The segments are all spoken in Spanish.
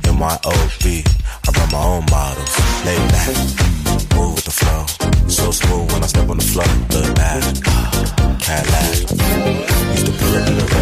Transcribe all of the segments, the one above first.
MYOB. I run my own models. Lay back, move with the flow. So smooth when I step on the floor. Look back, Cadillac. Used to pull up in the.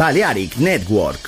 Balearic Network.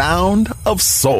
Sound of soul.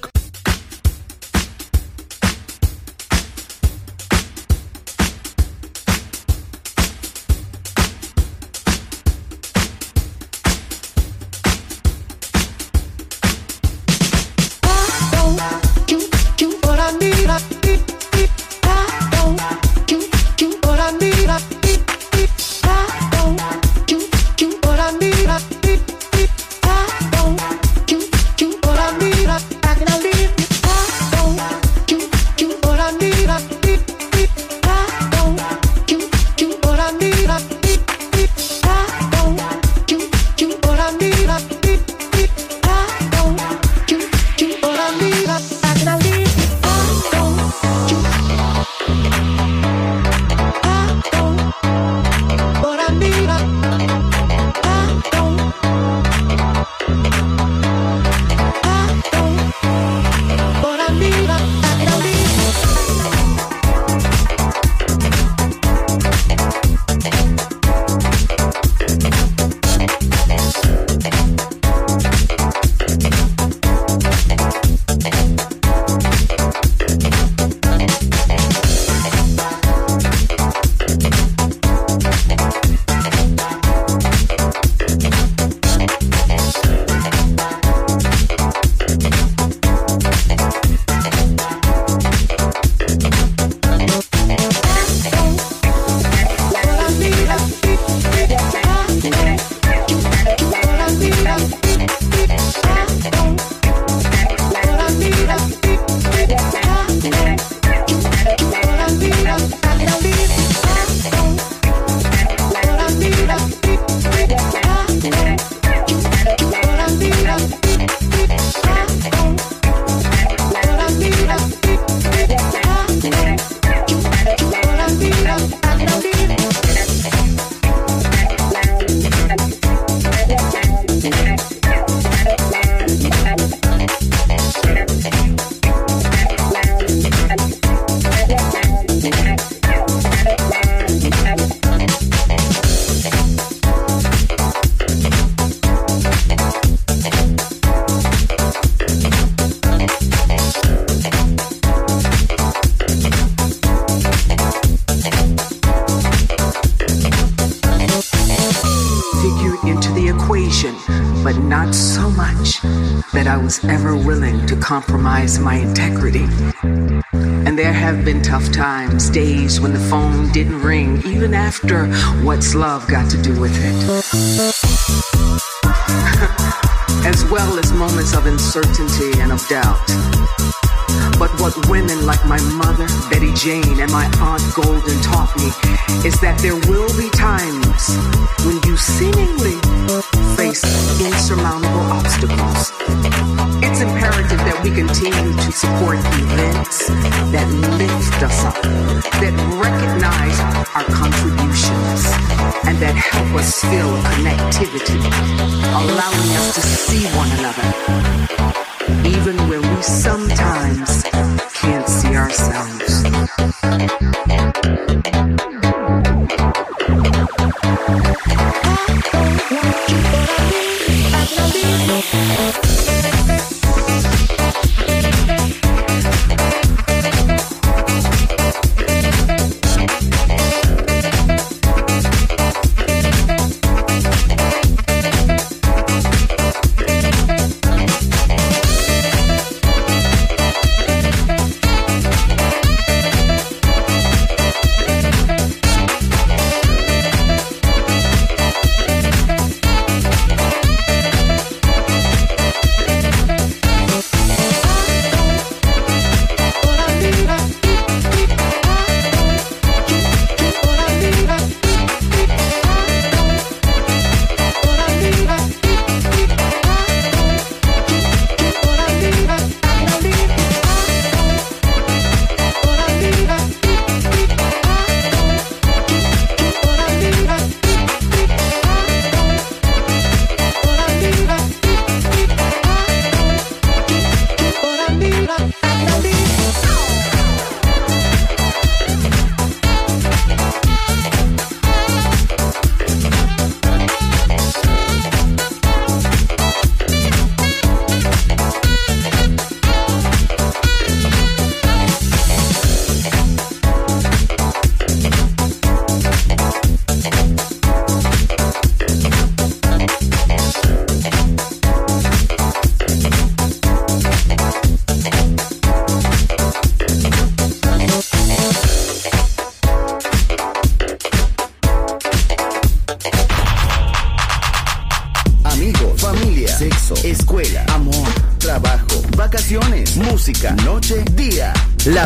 Love got to do with it. as well as moments of uncertainty and of doubt. But what women like my mother, Betty Jane, and my Aunt Golden taught me is that there will be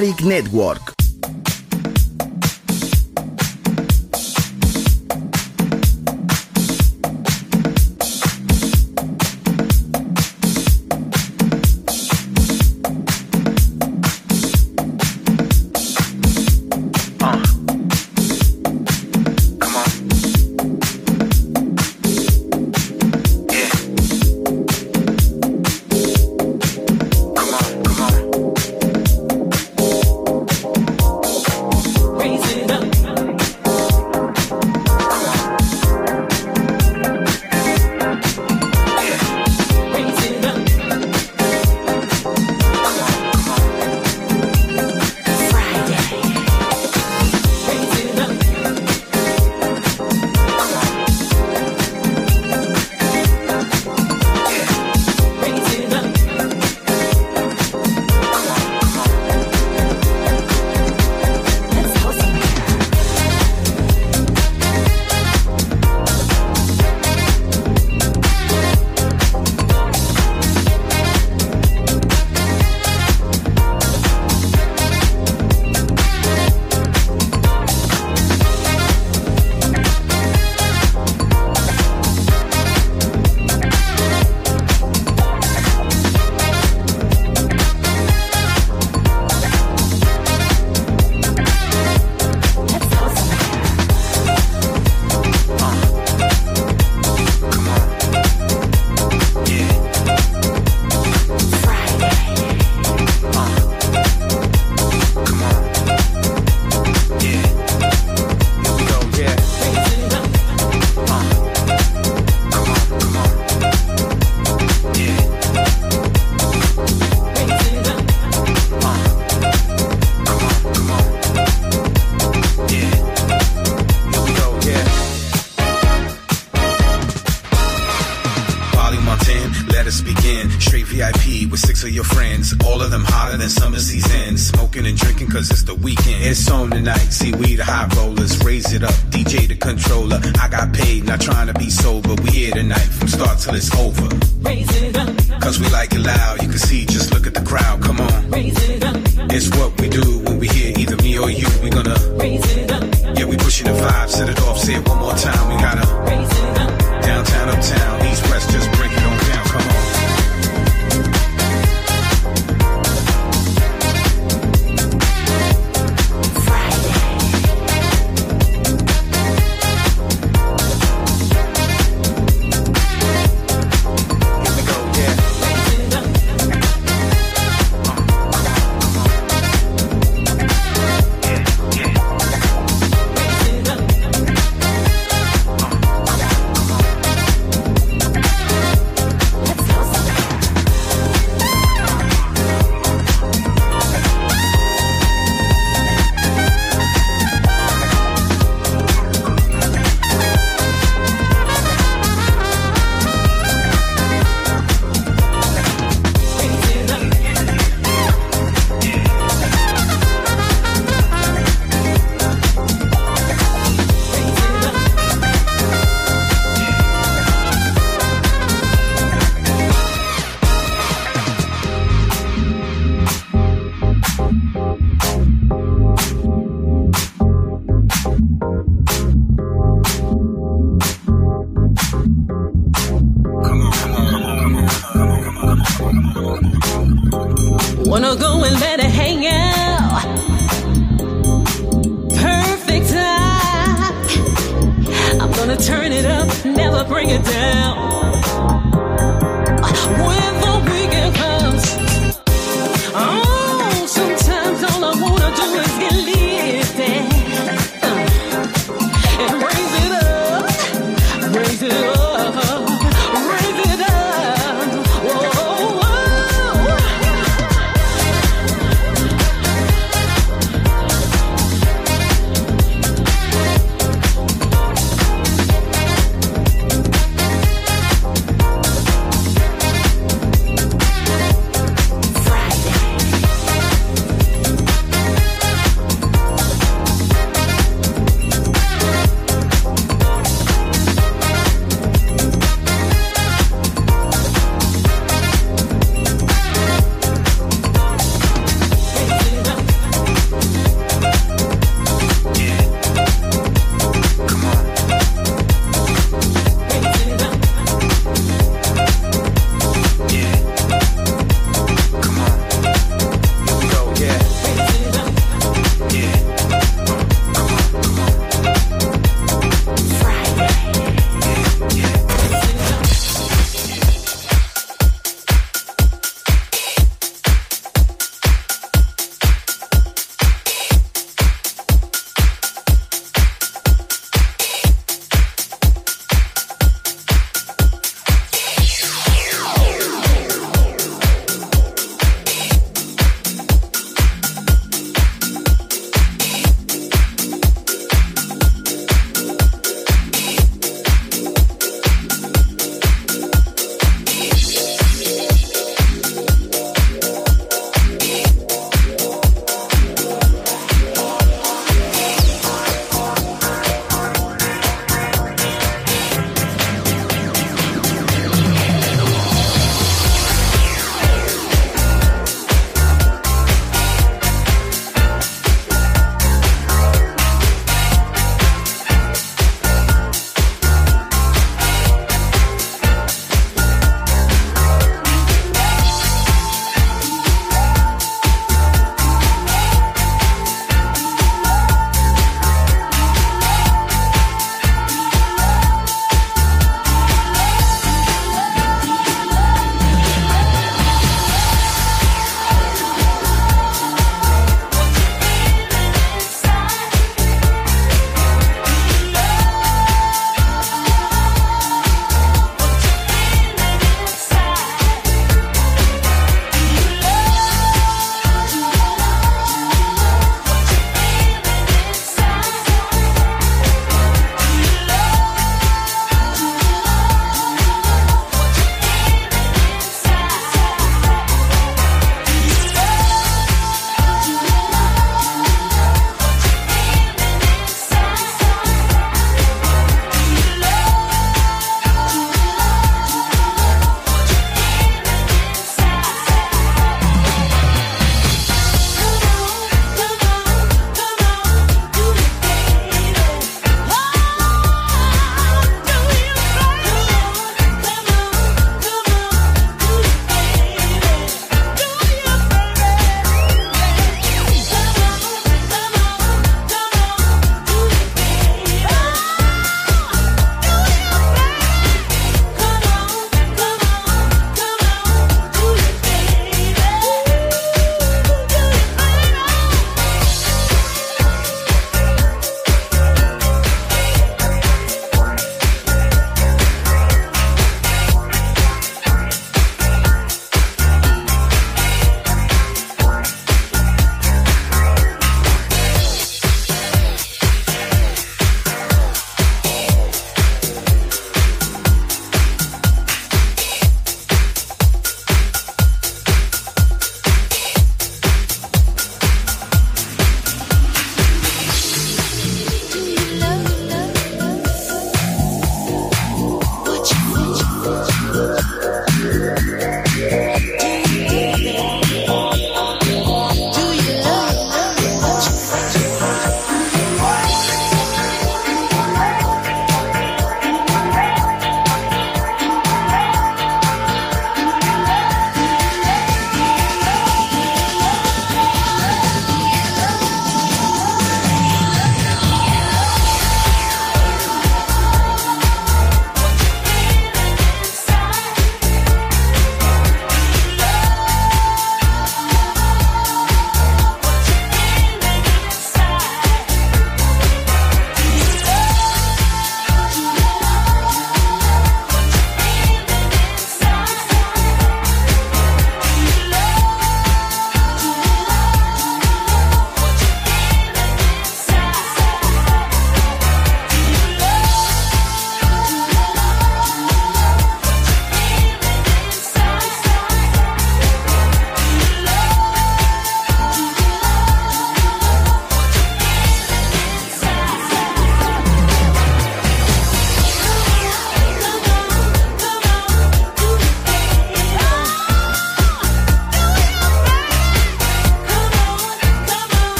Balearic Network.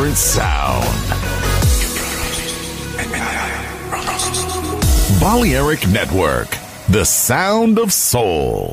Different sound. Balearic Network, the sound of soul.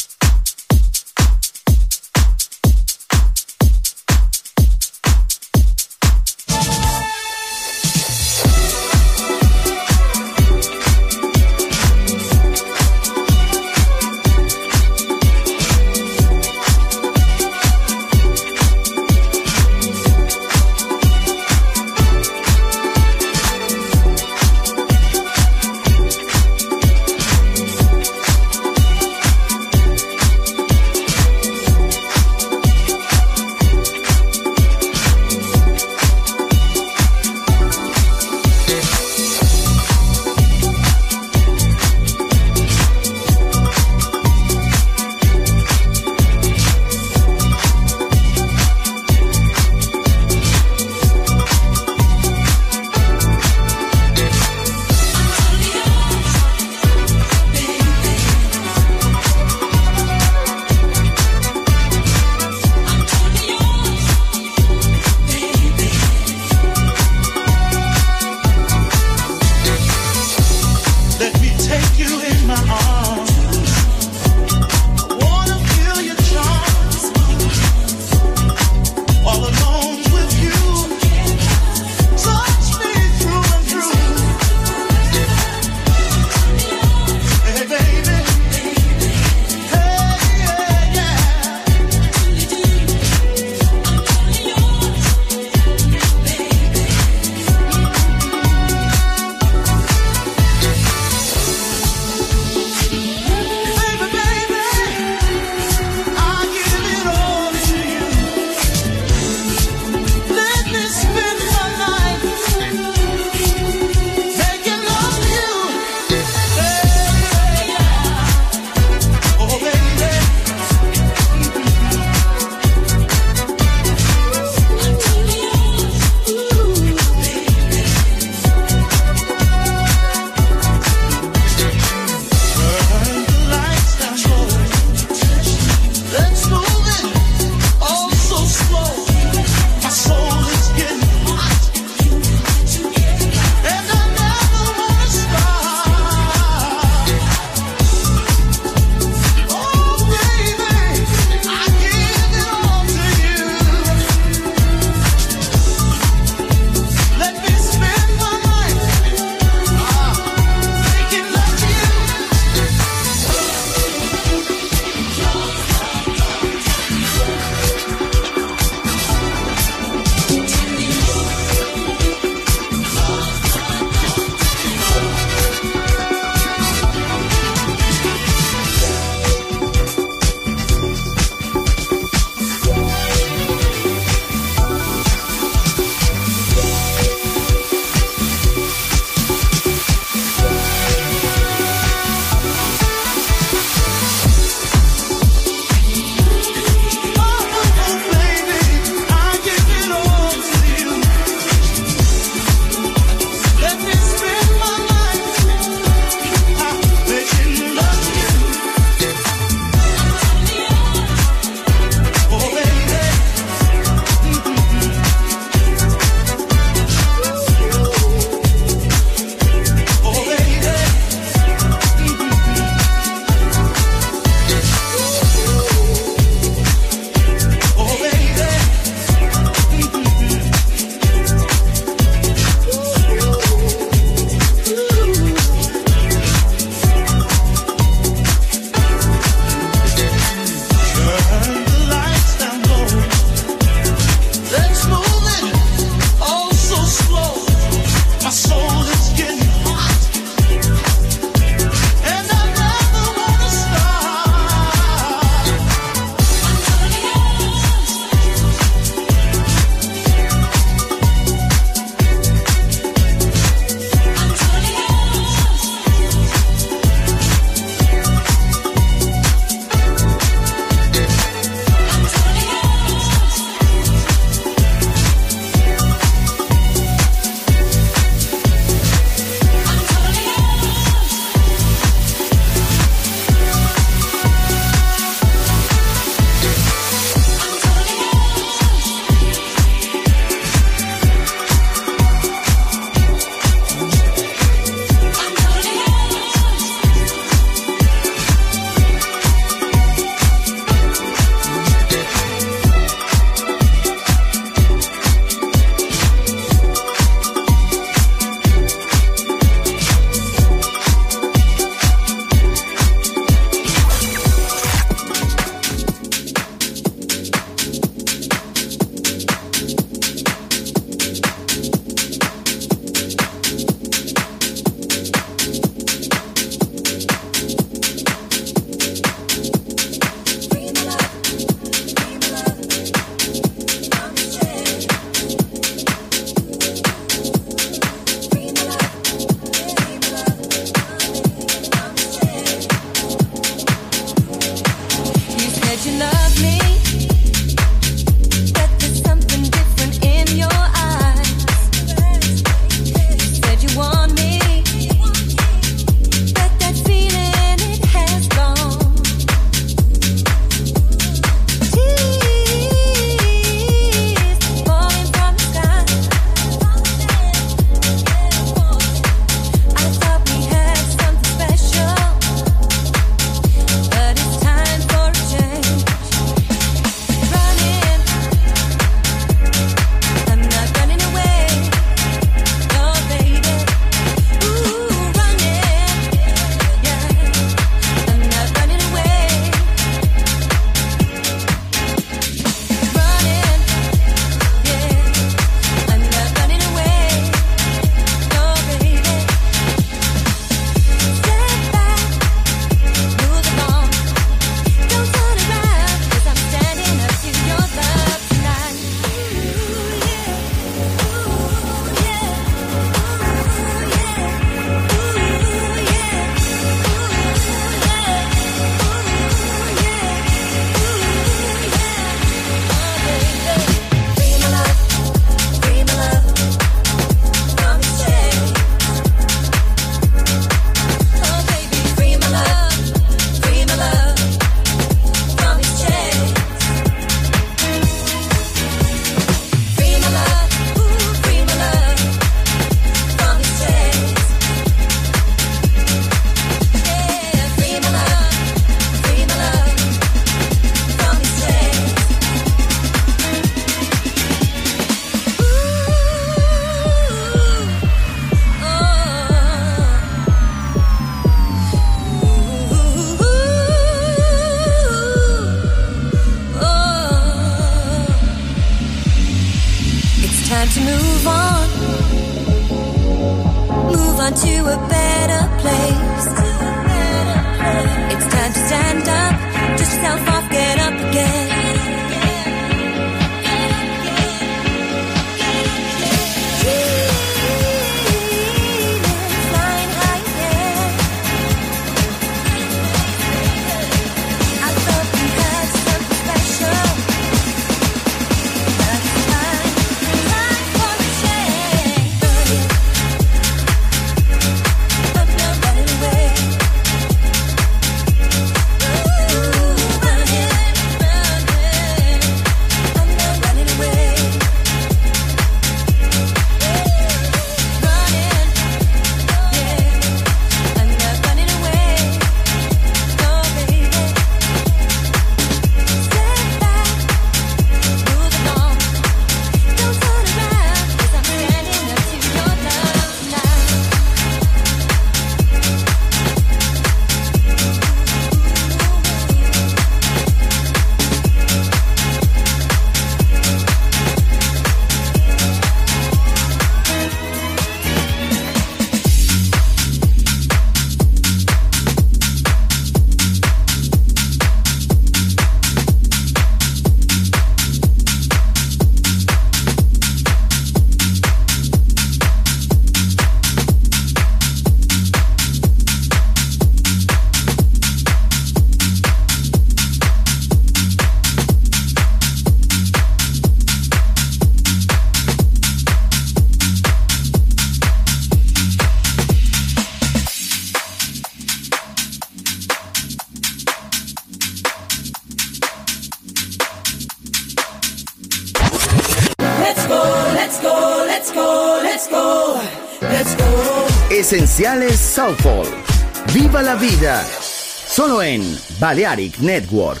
En Balearic Network.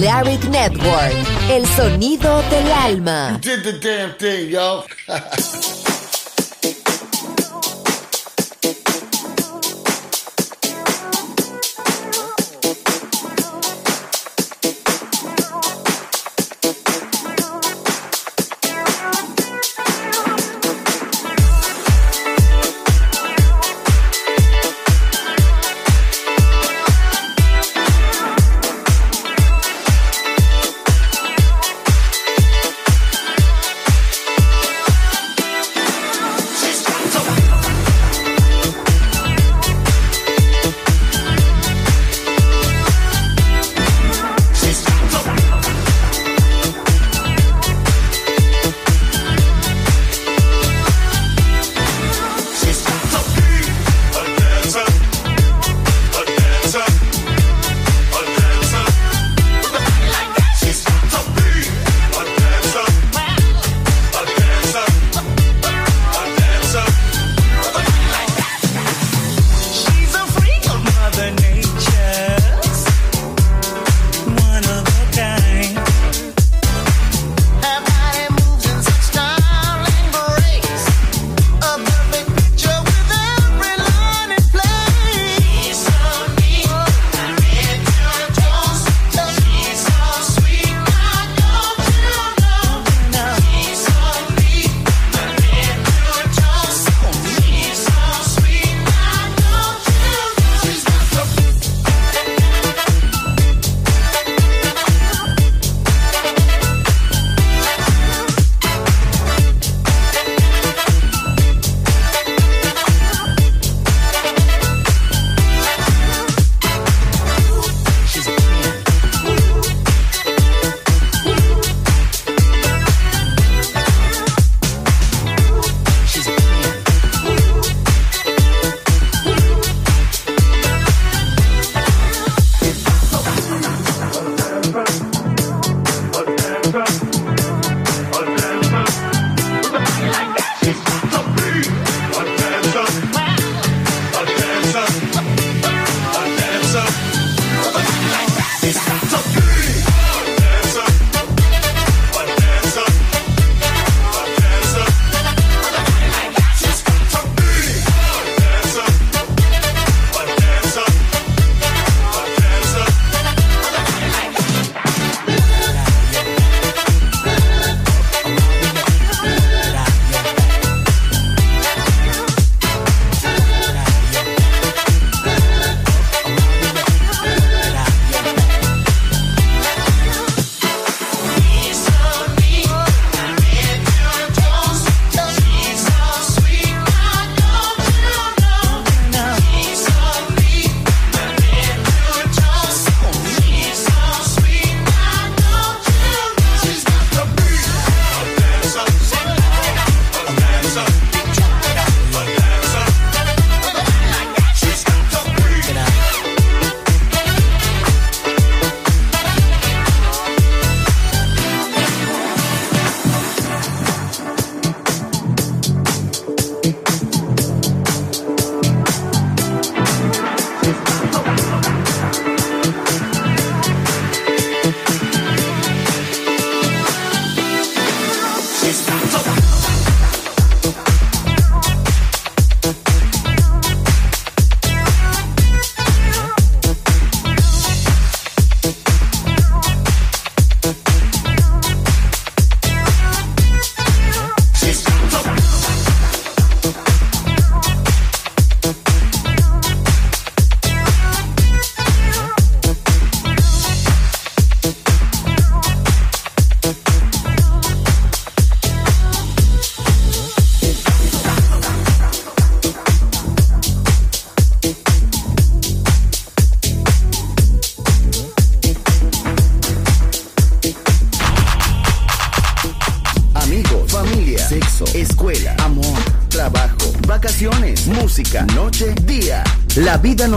Balearic Network, el sonido del alma. You did the damn thing, yo.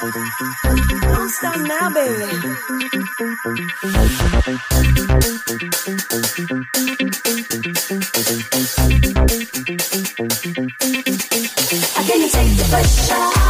Don't stop now, baby. Take the pressure?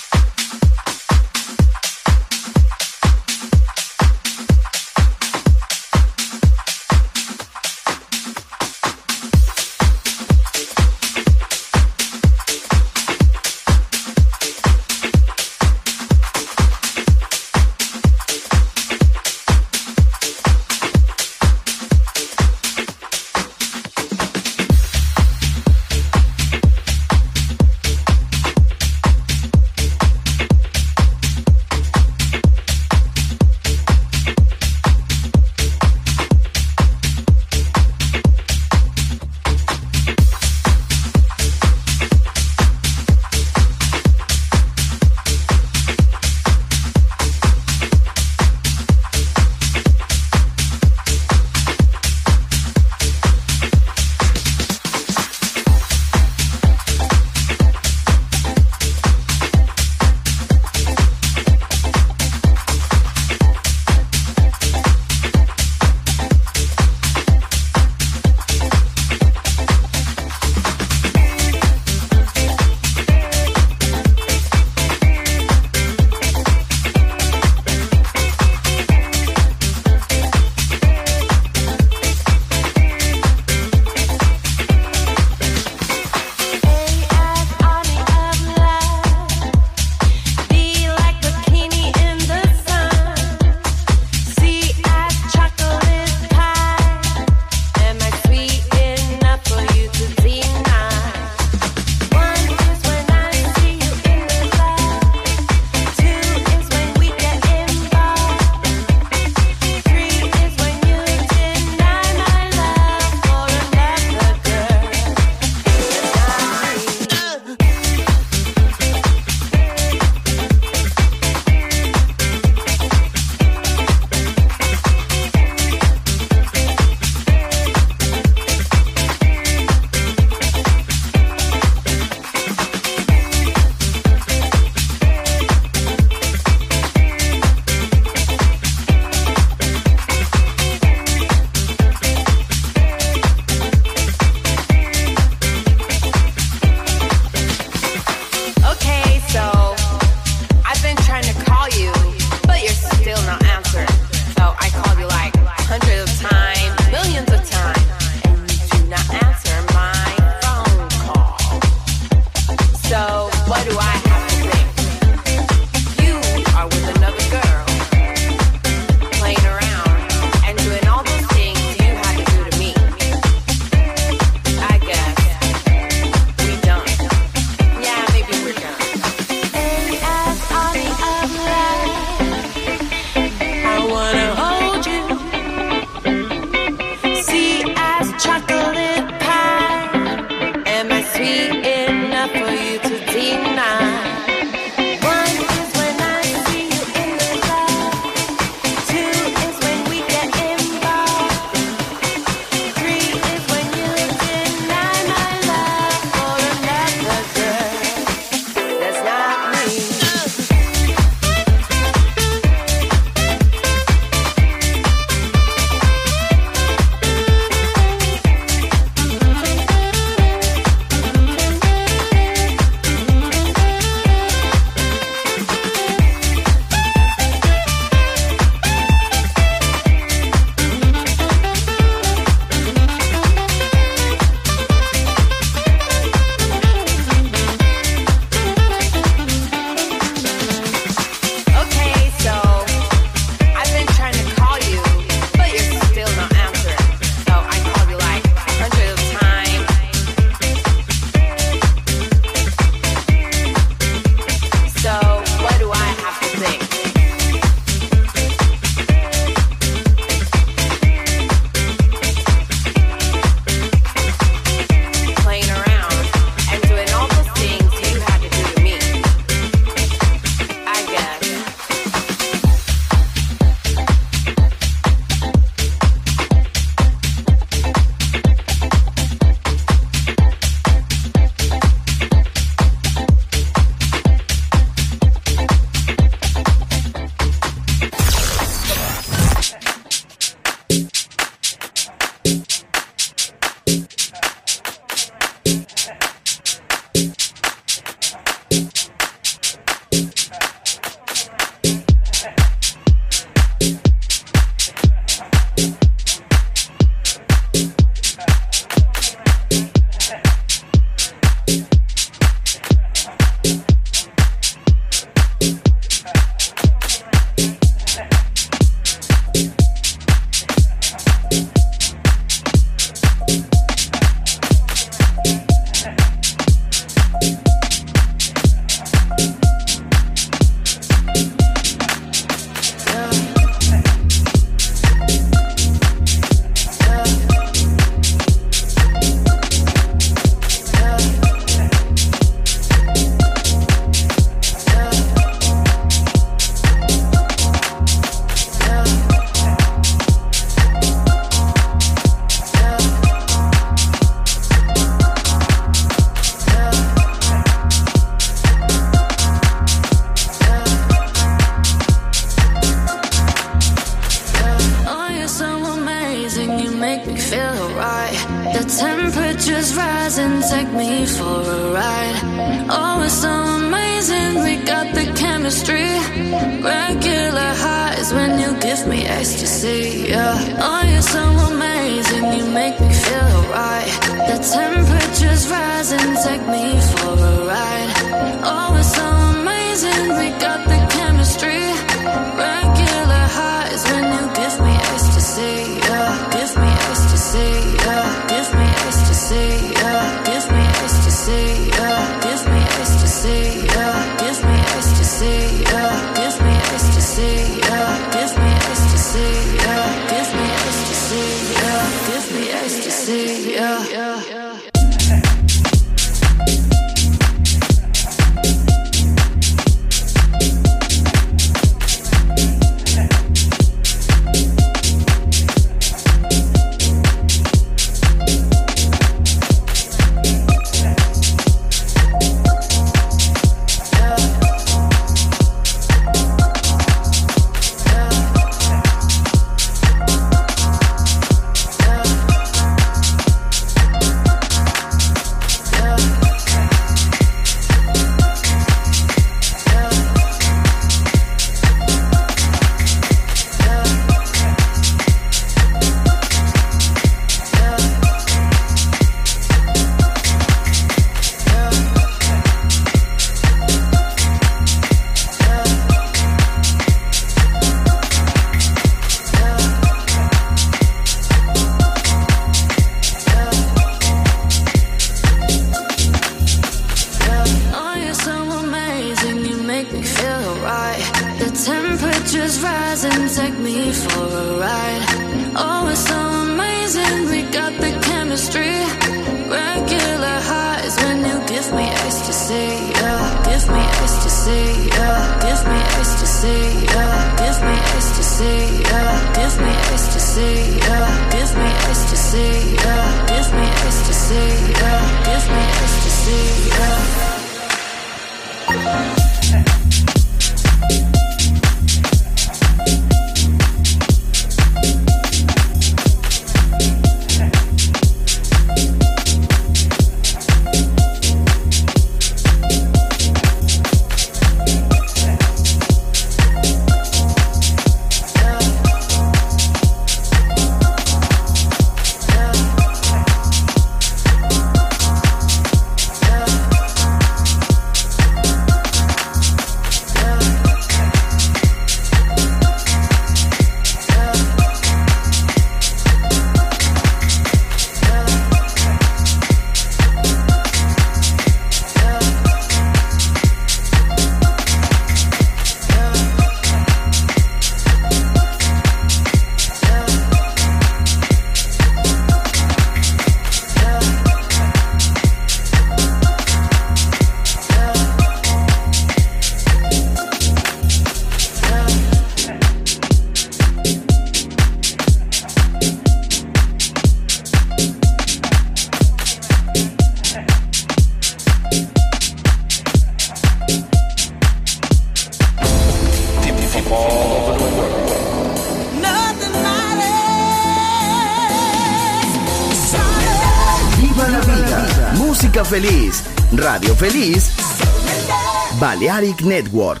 Network.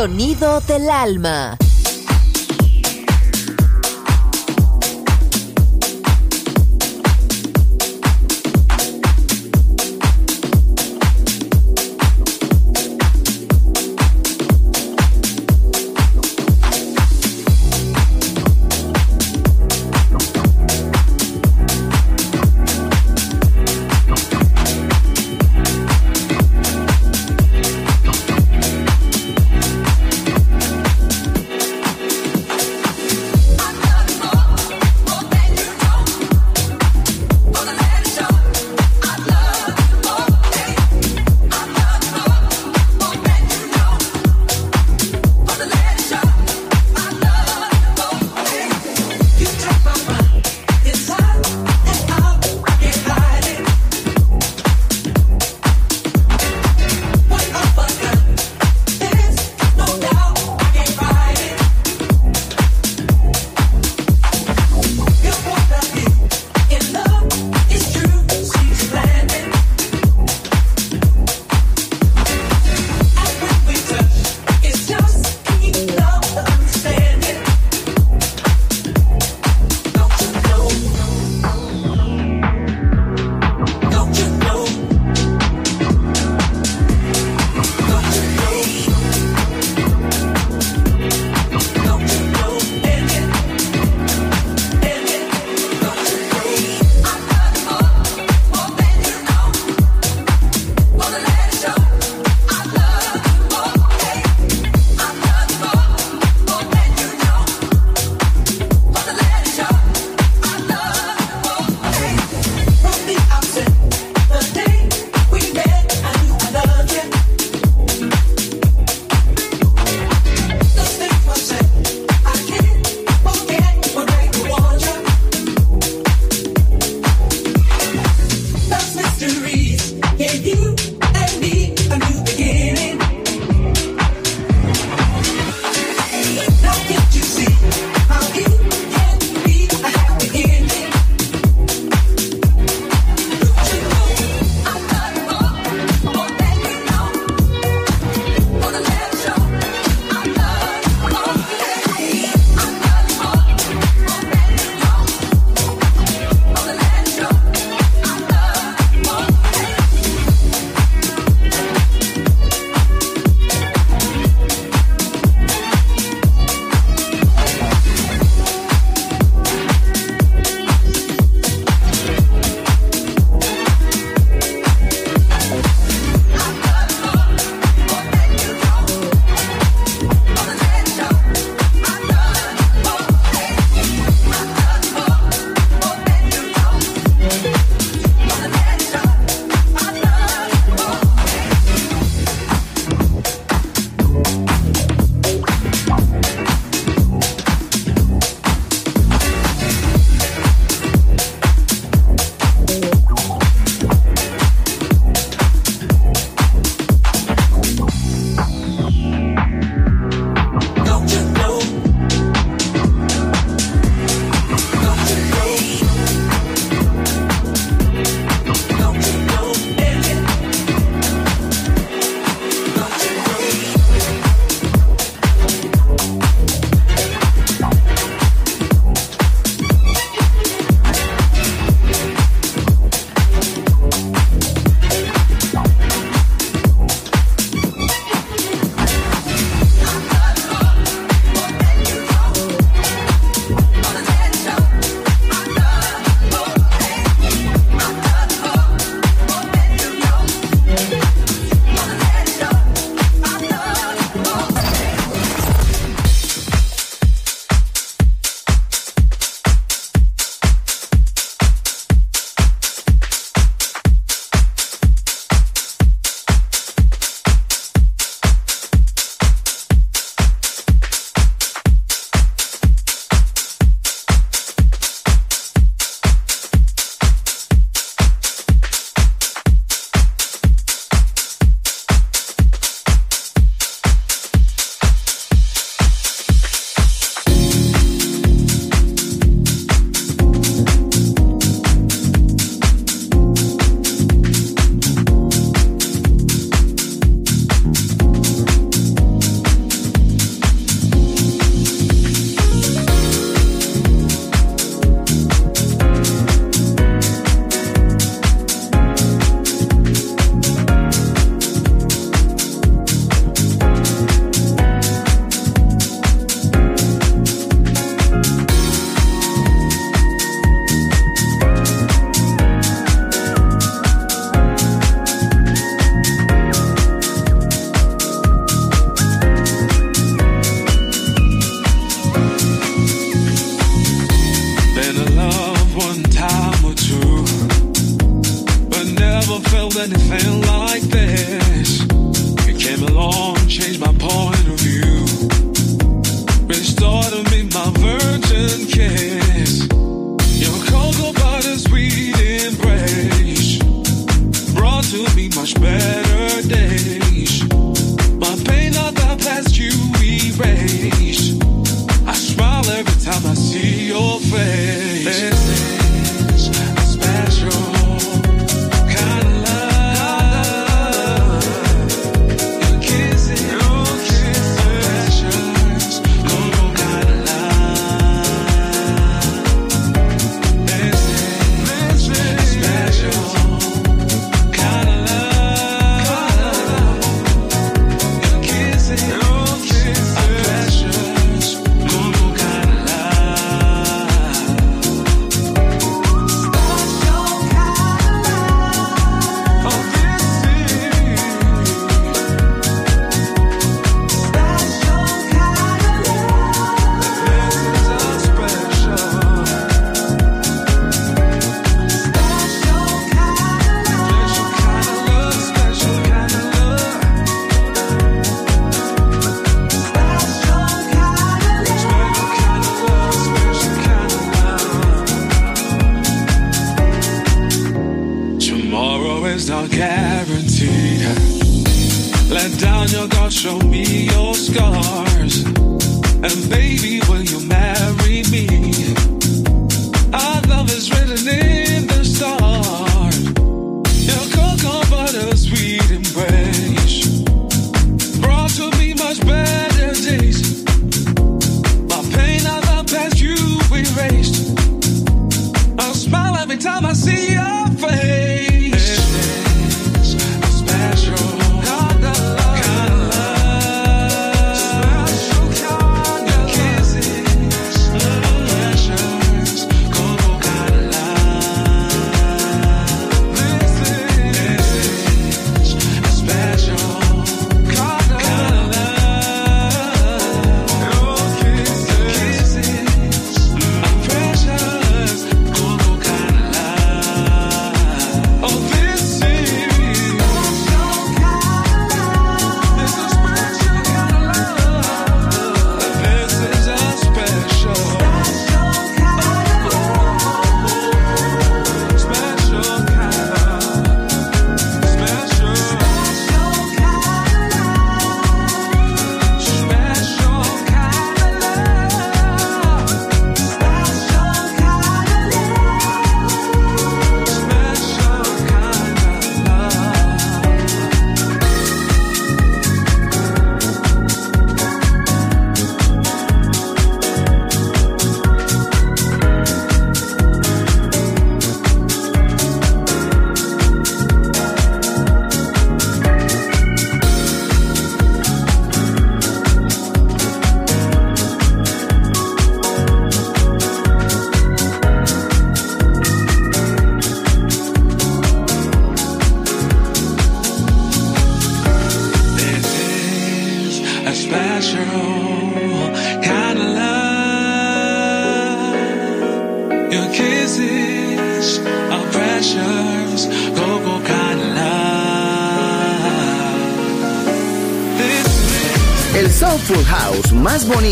Sonido del alma.